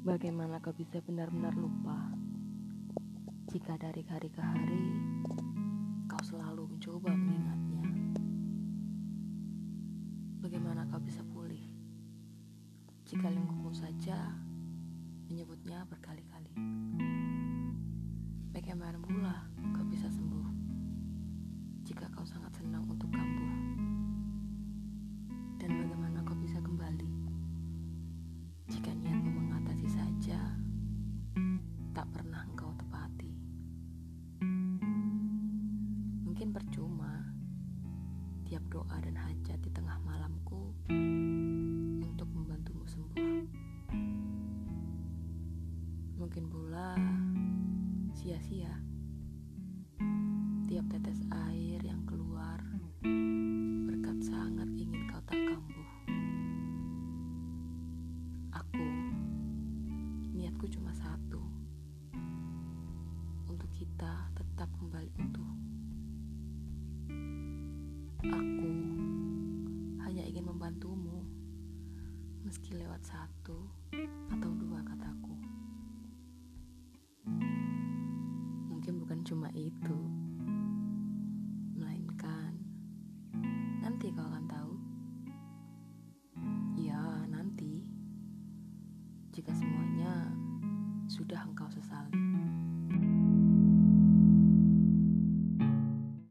Bagaimana kau bisa benar-benar lupa jika dari hari ke hari kau selalu mencoba mengingatnya? Bagaimana kau bisa pulih jika lingkungan saja menyebutnya berkali-kali? Bagaimana pula kau bisa sembuh jika kau sangat senang untuk doa dan hajat di tengah malamku untuk membantumu sembuh. Mungkin pula sia-sia tiap tetes air yang keluar berkat sangat ingin kau tak kambuh. Aku, niatku cuma satu, untuk kita tetap kembali utuh. membantumu, meski lewat satu atau dua kataku. Mungkin bukan cuma itu, melainkan nanti kau akan tahu. Ya, nanti jika semuanya sudah engkau sesali.